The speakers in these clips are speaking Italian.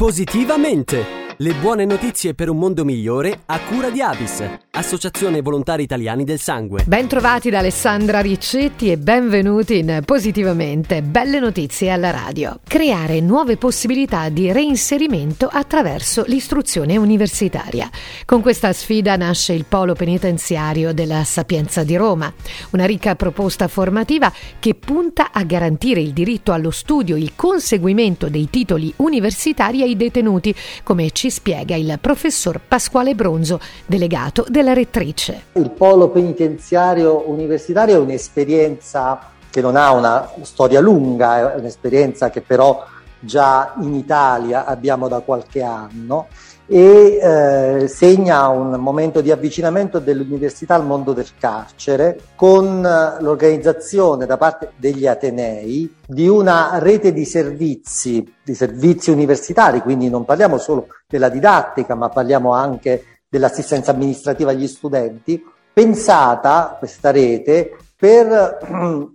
Positivamente! Le buone notizie per un mondo migliore a cura di Avis, Associazione Volontari Italiani del Sangue. Bentrovati da Alessandra Riccetti e benvenuti in Positivamente, belle notizie alla radio. Creare nuove possibilità di reinserimento attraverso l'istruzione universitaria. Con questa sfida nasce il Polo Penitenziario della Sapienza di Roma, una ricca proposta formativa che punta a garantire il diritto allo studio il conseguimento dei titoli universitari ai detenuti, come ci ci spiega il professor Pasquale Bronzo, delegato della rettrice. Il polo penitenziario universitario è un'esperienza che non ha una storia lunga, è un'esperienza che però già in Italia abbiamo da qualche anno e eh, segna un momento di avvicinamento dell'università al mondo del carcere con eh, l'organizzazione da parte degli Atenei di una rete di servizi, di servizi universitari, quindi non parliamo solo della didattica, ma parliamo anche dell'assistenza amministrativa agli studenti, pensata questa rete per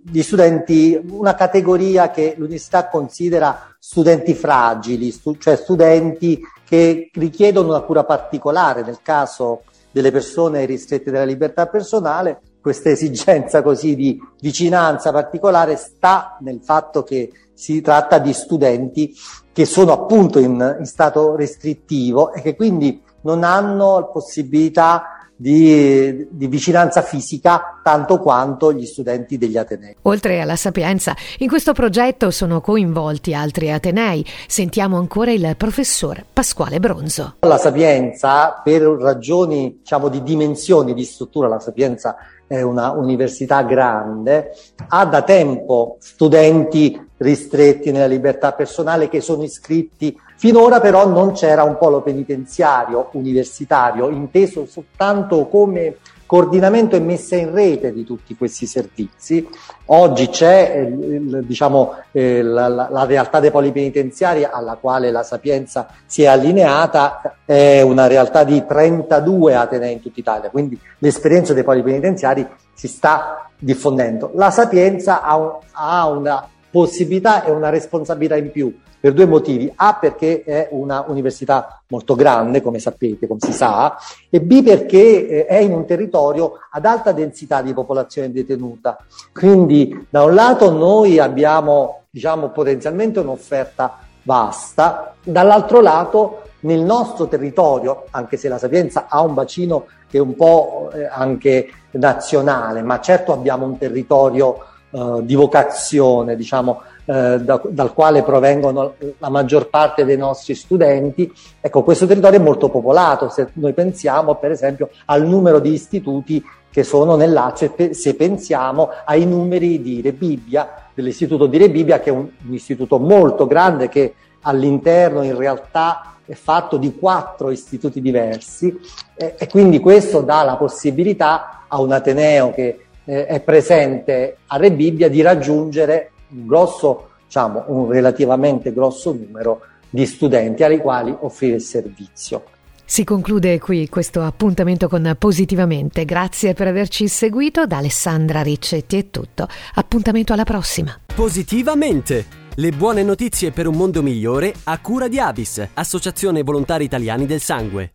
gli studenti, una categoria che l'università considera studenti fragili, stu- cioè studenti che richiedono una cura particolare. Nel caso delle persone ristrette dalla libertà personale, questa esigenza così di vicinanza particolare sta nel fatto che si tratta di studenti che sono appunto in, in stato restrittivo e che quindi non hanno possibilità di, di, vicinanza fisica tanto quanto gli studenti degli Atenei. Oltre alla Sapienza, in questo progetto sono coinvolti altri Atenei. Sentiamo ancora il professor Pasquale Bronzo. La Sapienza, per ragioni diciamo, di dimensioni di struttura, la Sapienza è una università grande, ha da tempo studenti ristretti nella libertà personale che sono iscritti. Finora però non c'era un polo penitenziario universitario inteso soltanto come coordinamento e messa in rete di tutti questi servizi. Oggi c'è eh, diciamo, eh, la, la, realtà dei poli penitenziari alla quale la Sapienza si è allineata, è una realtà di 32 Atenei in tutta Italia, quindi l'esperienza dei poli penitenziari si sta diffondendo. La Sapienza ha, ha una possibilità e una responsabilità in più per due motivi. A perché è una università molto grande, come sapete, come si sa, e B perché eh, è in un territorio ad alta densità di popolazione detenuta. Quindi da un lato noi abbiamo, diciamo, potenzialmente un'offerta vasta, dall'altro lato nel nostro territorio, anche se la Sapienza ha un bacino che è un po' eh, anche nazionale, ma certo abbiamo un territorio eh, di vocazione, diciamo, eh, da, dal quale provengono la maggior parte dei nostri studenti. Ecco, questo territorio è molto popolato, se noi pensiamo per esempio al numero di istituti che sono nel Lazio se pensiamo ai numeri di Rebibbia, dell'istituto di Rebibbia, che è un, un istituto molto grande che all'interno in realtà è fatto di quattro istituti diversi e, e quindi questo dà la possibilità a un Ateneo che eh, è presente a Rebibbia di raggiungere un grosso, diciamo, un relativamente grosso numero di studenti ai quali offrire il servizio. Si conclude qui questo appuntamento con Positivamente. Grazie per averci seguito. Da Alessandra Riccetti è tutto. Appuntamento alla prossima. Positivamente! Le buone notizie per un mondo migliore a cura di Avis, Associazione Volontari Italiani del Sangue.